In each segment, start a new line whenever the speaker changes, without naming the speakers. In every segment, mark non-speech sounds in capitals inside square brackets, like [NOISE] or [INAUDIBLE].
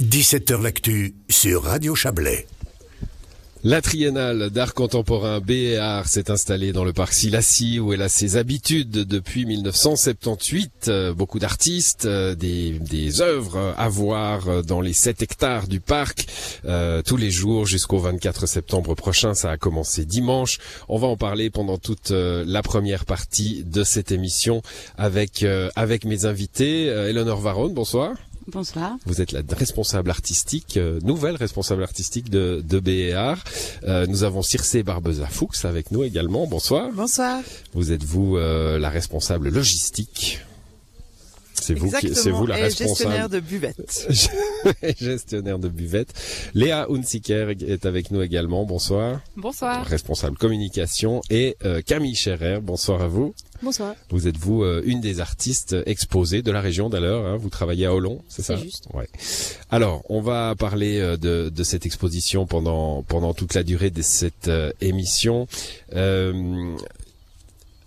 17h L'actu sur Radio Chablais.
La triennale d'art contemporain BR s'est installée dans le parc Silassi où elle a ses habitudes depuis 1978. Euh, beaucoup d'artistes, euh, des, des œuvres à voir dans les 7 hectares du parc euh, tous les jours jusqu'au 24 septembre prochain. Ça a commencé dimanche. On va en parler pendant toute la première partie de cette émission avec avec mes invités. Eleanor Varon, bonsoir.
Bonsoir.
Vous êtes la responsable artistique, euh, nouvelle responsable artistique de, de BER. Euh, nous avons Circe Barbeza Fuchs avec nous également. Bonsoir.
Bonsoir.
Vous êtes vous euh, la responsable logistique c'est vous qui, c'est vous la et
gestionnaire de buvette. [LAUGHS]
gestionnaire de buvette. Léa Hunziker est avec nous également. Bonsoir.
Bonsoir.
Responsable communication et euh, Camille Scherer. Bonsoir à vous.
Bonsoir.
Vous êtes vous euh, une des artistes exposées de la région d'ailleurs. Hein, vous travaillez à Olon, c'est ça
C'est juste.
Ouais. Alors, on va parler euh, de, de cette exposition pendant pendant toute la durée de cette émission.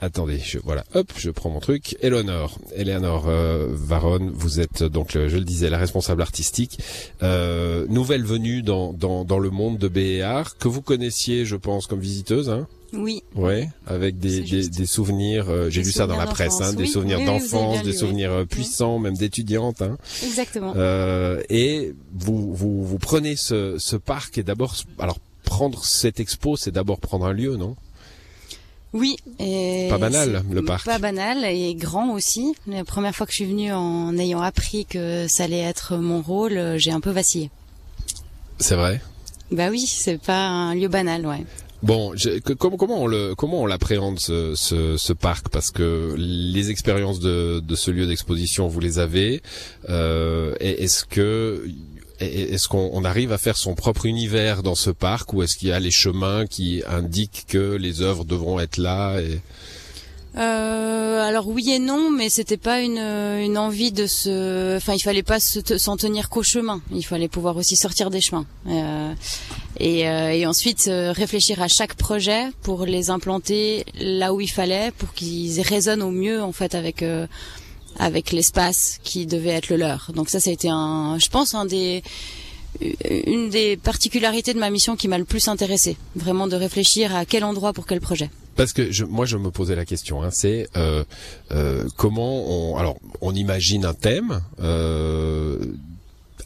Attendez, je, voilà, hop, je prends mon truc. Eleonore, Eleonore euh, Varon, vous êtes donc, je le disais, la responsable artistique, euh, nouvelle venue dans, dans, dans le monde de BR, que vous connaissiez, je pense, comme visiteuse, hein
oui.
Ouais, avec des, des, des, souvenirs. Euh, J'ai lu ça dans la presse, hein, des souvenirs d'enfance, des souvenirs euh, puissants, même d'étudiantes. Hein.
Exactement.
Euh, et vous, vous vous prenez ce, ce parc et d'abord, alors prendre cette expo, c'est d'abord prendre un lieu, non?
Oui. Et
pas banal le parc.
Pas banal et grand aussi. La première fois que je suis venue en ayant appris que ça allait être mon rôle, j'ai un peu vacillé.
C'est vrai?
Bah oui, c'est pas un lieu banal, ouais.
Bon, comment, comment on le comment on l'appréhende ce, parc? Parce que les expériences de, de ce lieu d'exposition vous les avez. Euh, Est-ce que est-ce qu'on arrive à faire son propre univers dans ce parc ou est-ce qu'il y a les chemins qui indiquent que les œuvres devront être là et...
Euh, alors oui et non, mais c'était pas une, une envie de se, enfin il fallait pas s'en tenir qu'au chemin. Il fallait pouvoir aussi sortir des chemins euh, et, euh, et, ensuite euh, réfléchir à chaque projet pour les implanter là où il fallait, pour qu'ils résonnent au mieux en fait avec euh, avec l'espace qui devait être le leur. Donc ça, ça a été un, je pense, un des une des particularités de ma mission qui m'a le plus intéressé, vraiment de réfléchir à quel endroit pour quel projet.
Parce que je, moi je me posais la question, hein, c'est euh, euh, comment on, alors on imagine un thème, euh,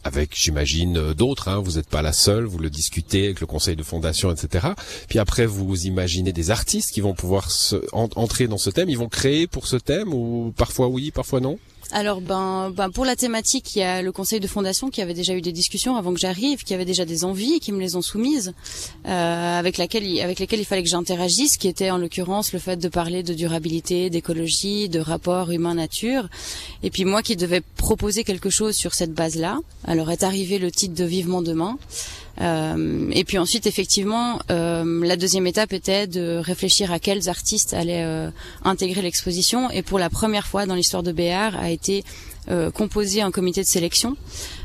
avec, j'imagine, d'autres. Hein. Vous n'êtes pas la seule, vous le discutez avec le conseil de fondation, etc. Puis après, vous imaginez des artistes qui vont pouvoir se, entrer dans ce thème. Ils vont créer pour ce thème ou parfois oui, parfois non?
Alors ben, ben pour la thématique, il y a le conseil de fondation qui avait déjà eu des discussions avant que j'arrive, qui avait déjà des envies, qui me les ont soumises, euh, avec laquelle avec lesquelles il fallait que j'interagisse, qui était en l'occurrence le fait de parler de durabilité, d'écologie, de rapport humain-nature. Et puis moi qui devais proposer quelque chose sur cette base-là, alors est arrivé le titre de Vivement demain. Euh, et puis ensuite, effectivement, euh, la deuxième étape était de réfléchir à quels artistes allaient euh, intégrer l'exposition. Et pour la première fois dans l'histoire de Béar, a été euh, composé un comité de sélection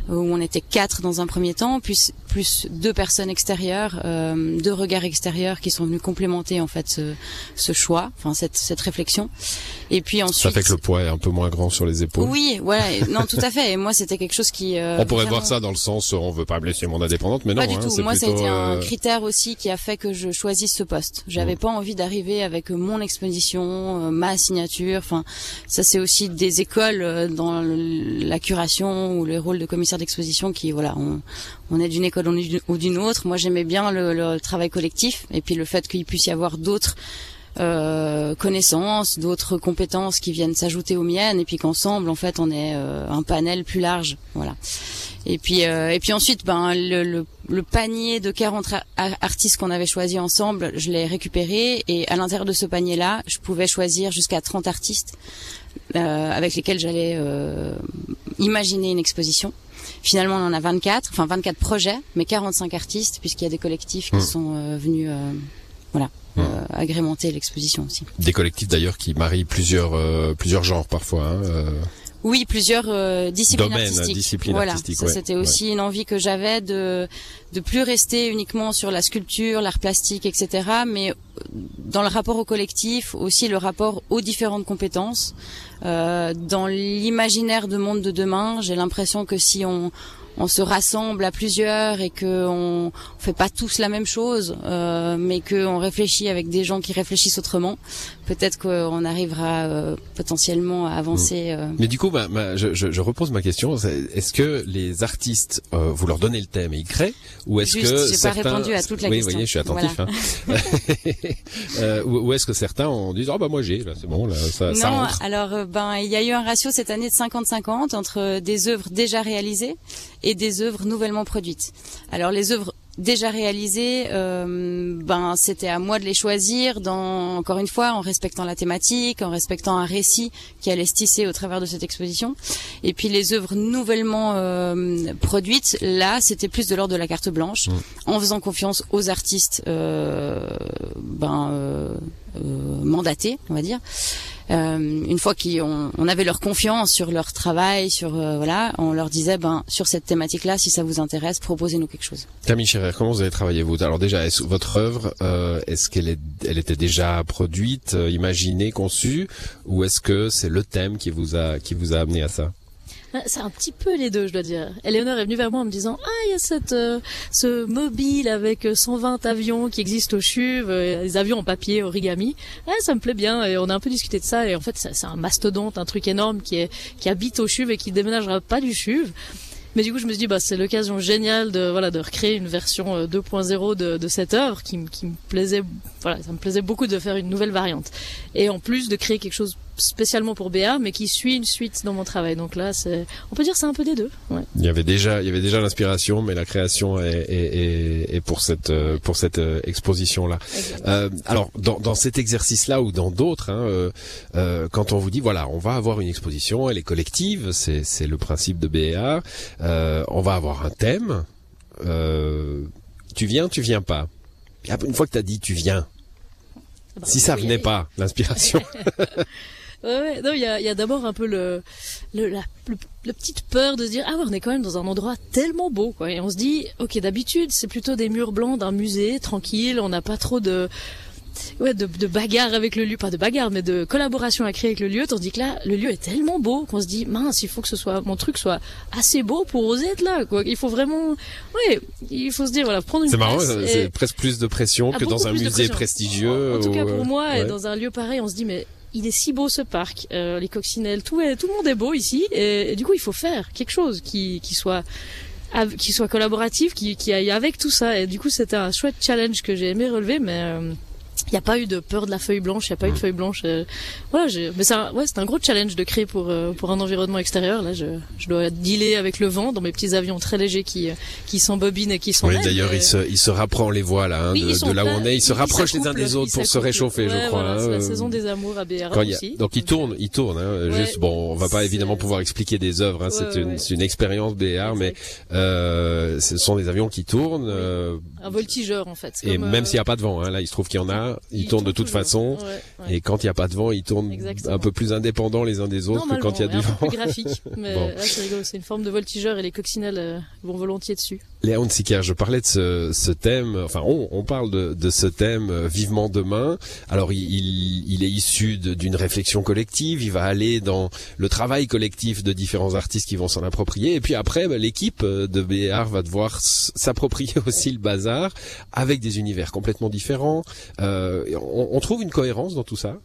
où on était quatre dans un premier temps, plus plus deux personnes extérieures, euh, deux regards extérieurs qui sont venus complémenter en fait ce, ce choix, enfin cette cette réflexion. Et puis ensuite.
Ça fait que le poids est un peu moins grand sur les épaules.
Oui, ouais, non, tout à fait. Et moi, c'était quelque chose qui.
Euh, on pourrait voir ça dans le sens, on veut pas blesser mon indépendante, mais non.
Pas du
hein,
tout. Moi,
plutôt,
ça a été un
euh,
critère aussi qui a fait que je choisisse ce poste. J'avais
Mm.
pas envie d'arriver avec mon exposition, euh, ma signature. Enfin, ça c'est aussi des écoles euh, dans la curation ou le rôle de commissaire d'exposition qui, voilà, on, est d'une école ou d'une autre. Moi, j'aimais bien le, travail collectif et puis le fait qu'il puisse y avoir d'autres euh, connaissances, d'autres compétences qui viennent s'ajouter aux miennes, et puis qu'ensemble, en fait, on est euh, un panel plus large, voilà. Et puis, euh, et puis ensuite, ben le, le, panier de 40 ar- artistes qu'on avait choisi ensemble, je l'ai récupéré, et à l'intérieur de ce panier-là, je pouvais choisir jusqu'à 30 artistes avec lesquels j'allais euh, imaginer une exposition. Finalement, on en a 24, enfin 24 projets, mais 45 artistes, puisqu'il y a des collectifs qui
Mm.
sont euh, venus, euh, voilà,
Mm.
euh, agrémenter l'exposition aussi.
Des collectifs d'ailleurs qui marient plusieurs euh, plusieurs genres parfois. Hein, euh,
Oui, plusieurs euh, disciplines
Domaines,
artistiques.
disciplines
voilà, ça
ouais,
c'était aussi une envie que j'avais de de plus rester uniquement sur la sculpture, l'art plastique, etc. Mais dans le rapport au collectif, aussi le rapport aux différentes compétences. Euh, dans l'imaginaire de monde de demain, j'ai l'impression que si on on se rassemble à plusieurs et que on, fait pas tous la même chose, euh, mais que on réfléchit avec des gens qui réfléchissent autrement, peut-être qu'on arrivera euh, potentiellement à avancer.
Euh. Mais du coup, bah, bah, je, je, je, repose ma question est-ce que les artistes, euh, vous leur donnez le thème et ils créent, ou est-ce que
certains... pas répondu à toute la
oui,
question.
Oui, je suis attentif. Hein. [LAUGHS] euh, ou, est-ce que certains ont dit oh bah moi j'ai, là c'est bon, là ça.
Non,
ça
alors ben il y a eu un ratio cette année de 50-50 entre des œuvres déjà réalisées et des œuvres nouvellement produites. Alors les œuvres déjà réalisées, euh, ben c'était à moi de les choisir, dans, encore une fois en respectant la thématique, en respectant un récit qui allait se tisser au travers de cette exposition. Et puis les œuvres nouvellement euh, produites, là c'était plus de l'ordre de la carte blanche, mmh. en faisant confiance aux artistes euh, ben, euh, euh, mandatés, on va dire. Euh, une fois qu'on on avait leur confiance sur leur travail, sur euh, voilà, on leur disait ben sur cette thématique-là, si ça vous intéresse, proposez-nous quelque chose.
Camille Scherer, comment vous avez travaillé vous? Alors déjà, est votre œuvre, euh, est-ce qu'elle est, elle était déjà produite, imaginée, conçue, ou est-ce que c'est le thème qui vous a qui vous a amené à ça?
C'est un petit peu les deux, je dois dire. Eleonore est venue vers moi en me disant Ah, il y a cette, euh, ce mobile avec 120 euh, avions qui existent au CHUV, euh, avions en papier, origami. Ah, ça me plaît bien. Et on a un peu discuté de ça. Et en fait, c'est un mastodonte, un truc énorme qui, est, qui habite au CHUV et qui déménagera pas du CHUV. Mais du coup, je me suis dit, bah, c'est l'occasion géniale de, voilà, de recréer une version 2.0 de, de cette œuvre qui, qui me plaisait, voilà, ça me plaisait beaucoup de faire une nouvelle variante. Et en plus de créer quelque chose spécialement pour BA, mais qui suit une suite dans mon travail. Donc là, c'est, on peut dire c'est un peu des deux. Ouais.
Il y avait déjà, il y avait déjà l'inspiration, mais la création est, est, est, pour cette euh, pour cette euh, exposition là. Euh, alors dans, dans cet exercice là ou dans d'autres, hein, euh, euh, quand on vous dit voilà, on va avoir une exposition, elle est collective, c'est c'est le principe de BA. On va avoir un thème. tu viens, tu viens pas. Une fois que tu as dit tu viens, ah bah, si ça venait pas, l'inspiration. [LAUGHS]
Ouais, non, il y a, y a d'abord un peu le, le la, le, petite peur de se dire ah ouais, on est quand même dans un endroit tellement beau quoi. Et on se dit ok d'habitude c'est plutôt des murs blancs d'un musée tranquille, on n'a pas trop de ouais, de, de bagarre avec le lieu, pas de bagarre, mais de collaboration à créer avec le lieu, tandis que là, le lieu est tellement beau qu'on se dit, mince, il faut que ce soit, mon truc soit assez beau pour oser être là, quoi. Il faut vraiment, ouais, il faut se dire, voilà, prendre une
C'est marrant, c'est presque plus de pression ah, que dans un musée prestigieux.
En, tout cas, pour moi, dans un lieu pareil, on se dit, mais il est si beau ce parc, euh, les coccinelles, tout, est, tout le monde est beau ici, et, du coup il faut faire quelque chose qui, qui soit qui soit collaboratif, qui, qui aille avec tout ça. Et du coup c'était un chouette challenge que j'ai aimé relever, mais euh, il n'y a pas eu de peur de la feuille blanche, il n'y a pas eu de mm. feuille blanche. Euh, voilà, mais c'est un, ouais, c'est un gros challenge de créer pour euh, pour un environnement extérieur. Là, je, je dois dealer avec le vent dans mes petits avions très légers qui qui s'embobinent et qui sont.
Oui, d'ailleurs, il se il se rapproche les voix là, hein, de, là où on est. Ils se rapprochent les uns des autres pour se réchauffer, je crois.
Hein, c'est la saison des amours à BR aussi.
donc ils tournent, ils tournent. Hein, juste bon, on va pas évidemment pouvoir expliquer des œuvres. Hein, c'est une c'est une expérience BR, mais euh, ce sont des avions qui tournent. Euh,
un voltigeur en fait.
Et même s'il n'y a pas de vent, hein, là il se trouve qu'il y en a, ils tournent de toute façon. Et quand il n'y a pas de vent, ils tournent un peu plus indépendants les uns des autres que quand il y a du vent.
Plus graphique, [LAUGHS] mais c'est rigolo. C'est une forme de voltigeur et les coccinelles euh, vont volontiers dessus.
Léon Sicker, je parlais de ce, ce thème, enfin on, on parle de, de, ce thème euh, vivement demain. Alors il, il, est issu d'une réflexion collective, il va aller dans le travail collectif de différents artistes qui vont s'en approprier. Et puis après, bah, l'équipe euh, de BR va devoir s'approprier [LAUGHS] aussi le bazar avec des univers complètement différents. Euh, on, on trouve une cohérence dans tout ça?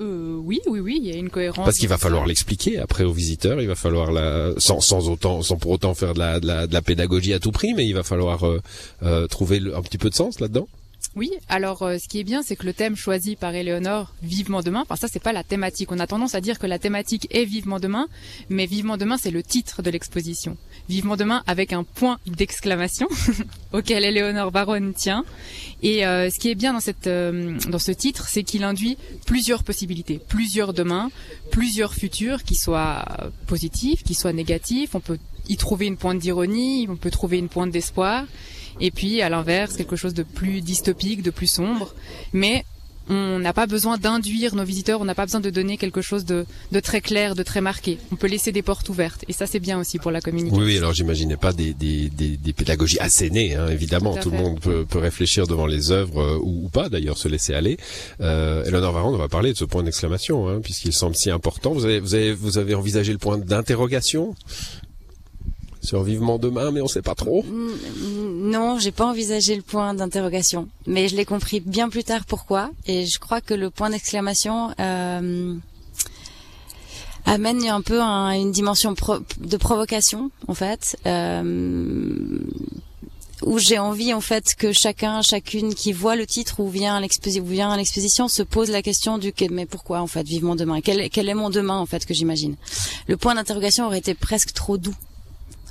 Euh, oui, oui, oui, il y a une cohérence.
Parce qu'il va falloir l'expliquer après aux visiteurs, il va falloir la, sans, sans autant, sans pour autant faire de la, de la, pédagogie à tout prix, mais il va falloir euh, euh trouver un petit peu de sens là-dedans.
Oui, alors euh, ce qui est bien, c'est que le thème choisi par Éléonore, Vivement demain, enfin ça c'est pas la thématique. On a tendance à dire que la thématique est Vivement demain, mais Vivement demain c'est le titre de l'exposition. Vivement demain avec un point d'exclamation [LAUGHS] auquel Éléonore Baronne tient. Et euh, ce qui est bien dans cette euh, dans ce titre, c'est qu'il induit plusieurs possibilités, plusieurs demain, plusieurs futurs qui soient positifs, qui soient négatifs. On peut y trouver une pointe d'ironie, on peut trouver une pointe d'espoir et puis à l'inverse quelque chose de plus dystopique, de plus sombre. Mais on n'a pas besoin d'induire nos visiteurs, on n'a pas besoin de donner quelque chose de, très clair, de très marqué. On peut laisser des portes ouvertes et ça c'est bien aussi pour la communication.
Oui, alors j'imaginais pas des, des, pédagogies assénées, hein, évidemment. Tout, le monde peut, réfléchir devant les œuvres euh, ou, pas d'ailleurs, se laisser aller. Euh, Eleonore Varand, on va parler de ce point d'exclamation, hein, puisqu'il semble si important. Vous avez, vous avez, vous avez envisagé le point d'interrogation? Sur vivement demain, mais on sait pas trop.
Non, j'ai pas envisagé le point d'interrogation, mais je l'ai compris bien plus tard pourquoi. Et je crois que le point d'exclamation euh, amène un peu un, une dimension de provocation, en fait. Euh, où j'ai envie en fait que chacun, chacune qui voit le titre ou vient à l'exposition se pose la question du mais pourquoi en fait vivement demain? Quel est mon demain en fait que j'imagine? Le point d'interrogation aurait été presque trop doux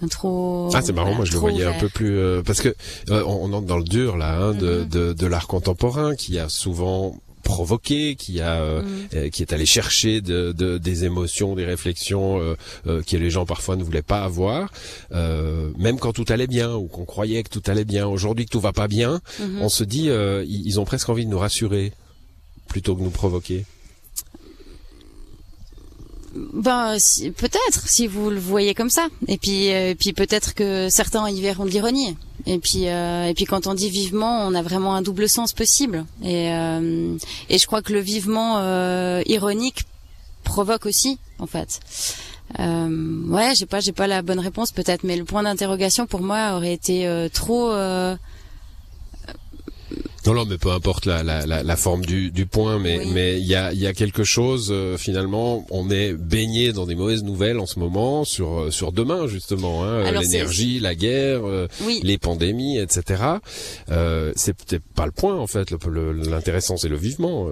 trop.
Ah c'est marrant, moi je le voyais un peu plus euh, parce que euh, on, entre dans le dur là hein, de, mm-hmm. de, de l'art contemporain qui a souvent provoqué, qui a, euh, mm. qui est allé chercher de, de, des émotions, des réflexions que les gens parfois ne voulaient pas avoir, même quand tout allait bien ou qu'on croyait que tout allait bien. Aujourd'hui que tout va pas bien, mm-hmm. on se dit ils ont presque envie de nous rassurer plutôt que nous provoquer.
Ben peut-être si vous le voyez comme ça. Et puis euh, puis peut-être que certains y verront de l'ironie. Et puis euh, et puis quand on dit vivement, on a vraiment un double sens possible. Et euh, et je crois que le vivement ironique provoque aussi en fait. ouais, j'ai pas j'ai pas la bonne réponse peut-être, mais le point d'interrogation pour moi aurait été trop
non, non, mais peu importe la, la, la, forme du, du point, mais mais il y a, y a quelque chose euh, finalement. On est baigné dans des mauvaises nouvelles en ce moment sur euh, sur demain justement, hein, l'énergie, la guerre, euh, les pandémies, etc. Euh, c'est peut-être pas le point en fait. L'intéressant c'est le vivement.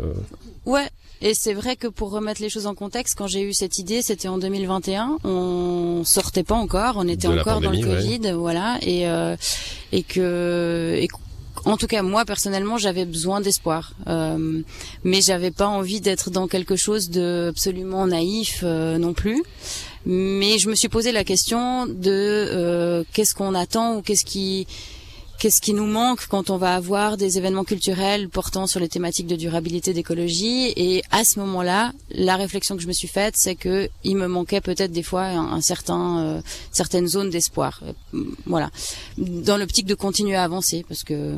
Ouais, et c'est vrai que pour remettre les choses en contexte, quand j'ai eu cette idée, c'était en 2021. On sortait pas encore, on était encore dans le Covid, voilà, et euh, et que et en tout cas moi personnellement j'avais besoin d'espoir. Euh, mais j'avais pas envie d'être dans quelque chose de absolument naïf euh, non plus. Mais je me suis posé la question de euh, qu'est-ce qu'on attend ou qu'est-ce qui qu'est-ce qui nous manque quand on va avoir des événements culturels portant sur les thématiques de durabilité, d'écologie? Et à ce moment-là, la réflexion que je me suis faite, c'est que il me manquait peut-être des fois un, certain, euh, certaines zones d'espoir. Euh, voilà, dans l'optique de continuer à avancer, parce que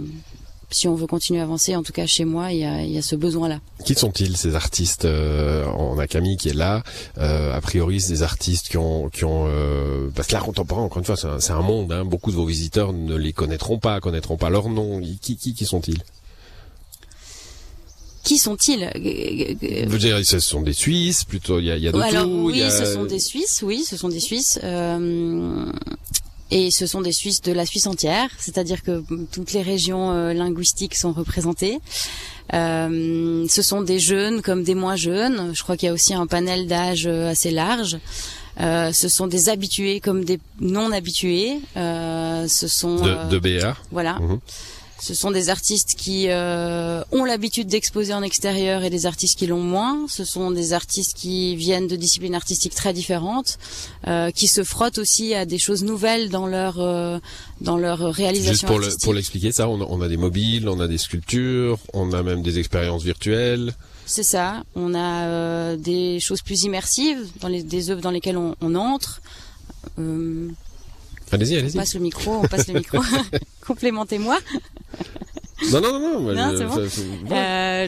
si on veut continuer à avancer, en tout cas chez moi, il y a, il y a ce besoin-là.
Qui sont-ils ces artistes euh, On a Camille qui est là. Euh, a priori, c'est des artistes qui ont, qui ont, euh, parce que l'art contemporain, encore une fois, c'est un, un, monde. Hein, beaucoup de vos visiteurs ne les connaîtront pas, connaîtront pas leur nom. Qui, qui, qui sont-ils?
Qui sont-ils?
Vous dire, ce sont des Suisses, plutôt. Il y a, il y a de
Alors,
tout.
Oui,
y a...
ce sont des Suisses. Oui, ce sont des Suisses. Euh, et ce sont des Suisses de la Suisse entière, c'est-à-dire que toutes les régions euh, linguistiques sont représentées. Euh, ce sont des jeunes comme des moins jeunes. Je crois qu'il y a aussi un panel d'âge euh, assez large. Euh, ce sont des habitués comme des non habitués. Euh, ce sont
de, de BA.
Voilà. Mhm. Ce sont des artistes qui euh, ont l'habitude d'exposer en extérieur et des artistes qui l'ont moins. Ce sont des artistes qui viennent de disciplines artistiques très différentes, euh, qui se frottent aussi à des choses nouvelles dans leur euh, dans leur réalisation.
Juste pour pour l'expliquer ça, on a, on a des mobiles, on a des sculptures, on a même des expériences virtuelles.
C'est ça. On a euh, des choses plus immersives dans les des œuvres dans lesquelles on, on entre.
Euh, allez-y, allez-y.
On passe le micro, on passe le micro. [LAUGHS] Complémentez-moi.
Non, non, non, non.
non c'est bon. Euh,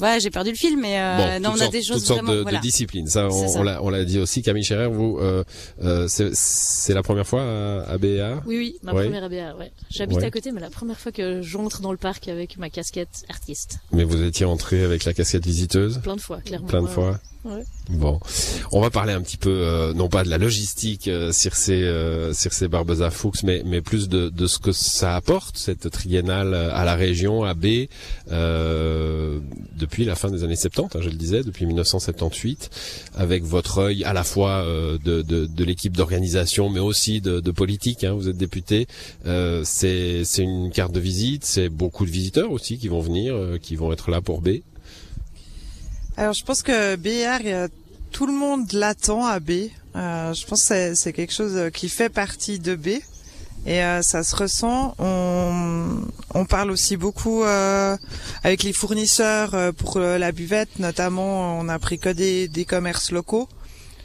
ouais, j'ai perdu le fil, mais euh, non, on a des choses
toutes sortes
vraiment,
de,
voilà.
de disciplines. Ça, on, l'a, on l'a dit aussi. Camille Scherer, vous, euh, euh, c'est, c'est la première fois à, à BA
Oui, oui, ma ouais. première à BA. Ouais. J'habite ouais. à côté, mais la première fois que j'entre dans le parc avec ma casquette artiste.
Mais vous étiez entré avec la casquette visiteuse?
Plein de fois, clairement.
Plein de fois?
Ouais.
Bon, on va parler un petit peu, euh, non pas de la logistique euh, Circe, euh, Circe Barbosa Fuchs, mais, mais plus de, de ce que ça apporte, cette triennale euh, à la région, à B, euh, depuis la fin des années 70, hein, je le disais, depuis 1978, avec votre œil à la fois euh, de, de, de l'équipe d'organisation, mais aussi de, de politique. Hein, vous êtes député, c'est une carte de visite, c'est beaucoup de visiteurs aussi qui vont venir, qui vont être là pour B.
Alors je pense que BR, tout le monde l'attend à B. Euh, je pense que c'est quelque chose qui fait partie de B. Et euh, ça se ressent. On, on parle aussi beaucoup euh, avec les fournisseurs euh, pour euh, la buvette, notamment. On a pris que des, des commerces locaux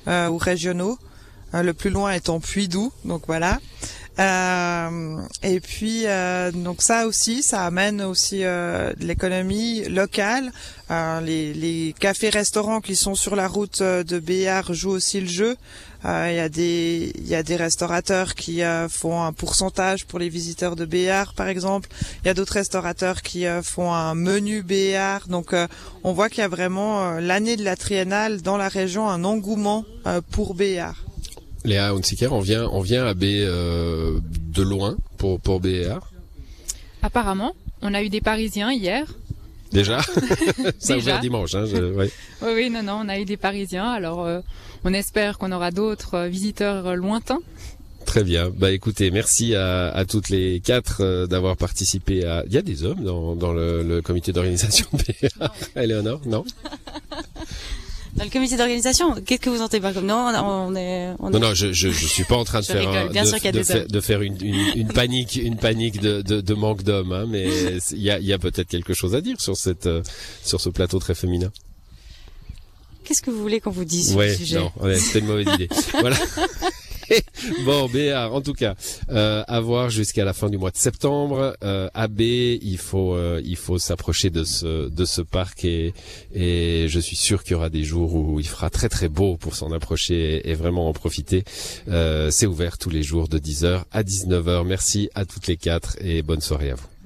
euh, ou régionaux. le plus loin étant Puy-Doux, donc voilà. Euh, et puis euh, donc ça aussi, ça amène aussi euh, de l'économie locale. les, les cafés-restaurants qui sont sur la route de Béar jouent aussi le jeu. Euh, Il y a des il y a des restaurateurs qui euh, font un pourcentage pour les visiteurs de Béar par exemple. Il y a d'autres restaurateurs qui euh, font un menu Béar. Donc euh, on voit qu'il y a vraiment l'année de la triennale dans la région un engouement pour Béar.
Léa Hunziker, on vient on vient à B de loin pour pour Béar.
Apparemment, on a eu des Parisiens hier
Déjà? [LAUGHS] Ça ouvert dimanche. Hein,
Oui, oui, non, non, on a eu des Parisiens. Alors, euh, on espère qu'on aura d'autres euh, visiteurs euh, lointains.
Très bien. Bah écoutez, merci à, à toutes les quatre d'avoir participé à. Il y a des hommes dans, dans le, le comité d'organisation. [LAUGHS] Eleonore, non? [LAUGHS]
dans le comité d'organisation, qu'est-ce que vous entendez pas comme non on est,
on Non non, je, je je suis pas en train de faire
Bien
de,
sûr
faire une, une, une, panique une panique de, de, de manque d'hommes, hein, mais [LAUGHS] il y a, y a peut-être quelque chose à dire sur cette euh, sur ce plateau très féminin.
Qu'est-ce que vous voulez qu'on vous dise sur
ouais,
le sujet
Non, ouais, c'était une mauvaise idée. [LAUGHS] voilà. [LAUGHS] bon, Béar, en tout cas, euh, à voir jusqu'à la fin du mois de septembre. Euh, à B, il faut euh, il faut s'approcher de ce de ce parc et et je suis sûr qu'il y aura des jours où il fera très très beau pour s'en approcher et, vraiment en profiter. Euh, c'est ouvert tous les jours de 10h à 19h. Merci à toutes les quatre et bonne soirée à vous.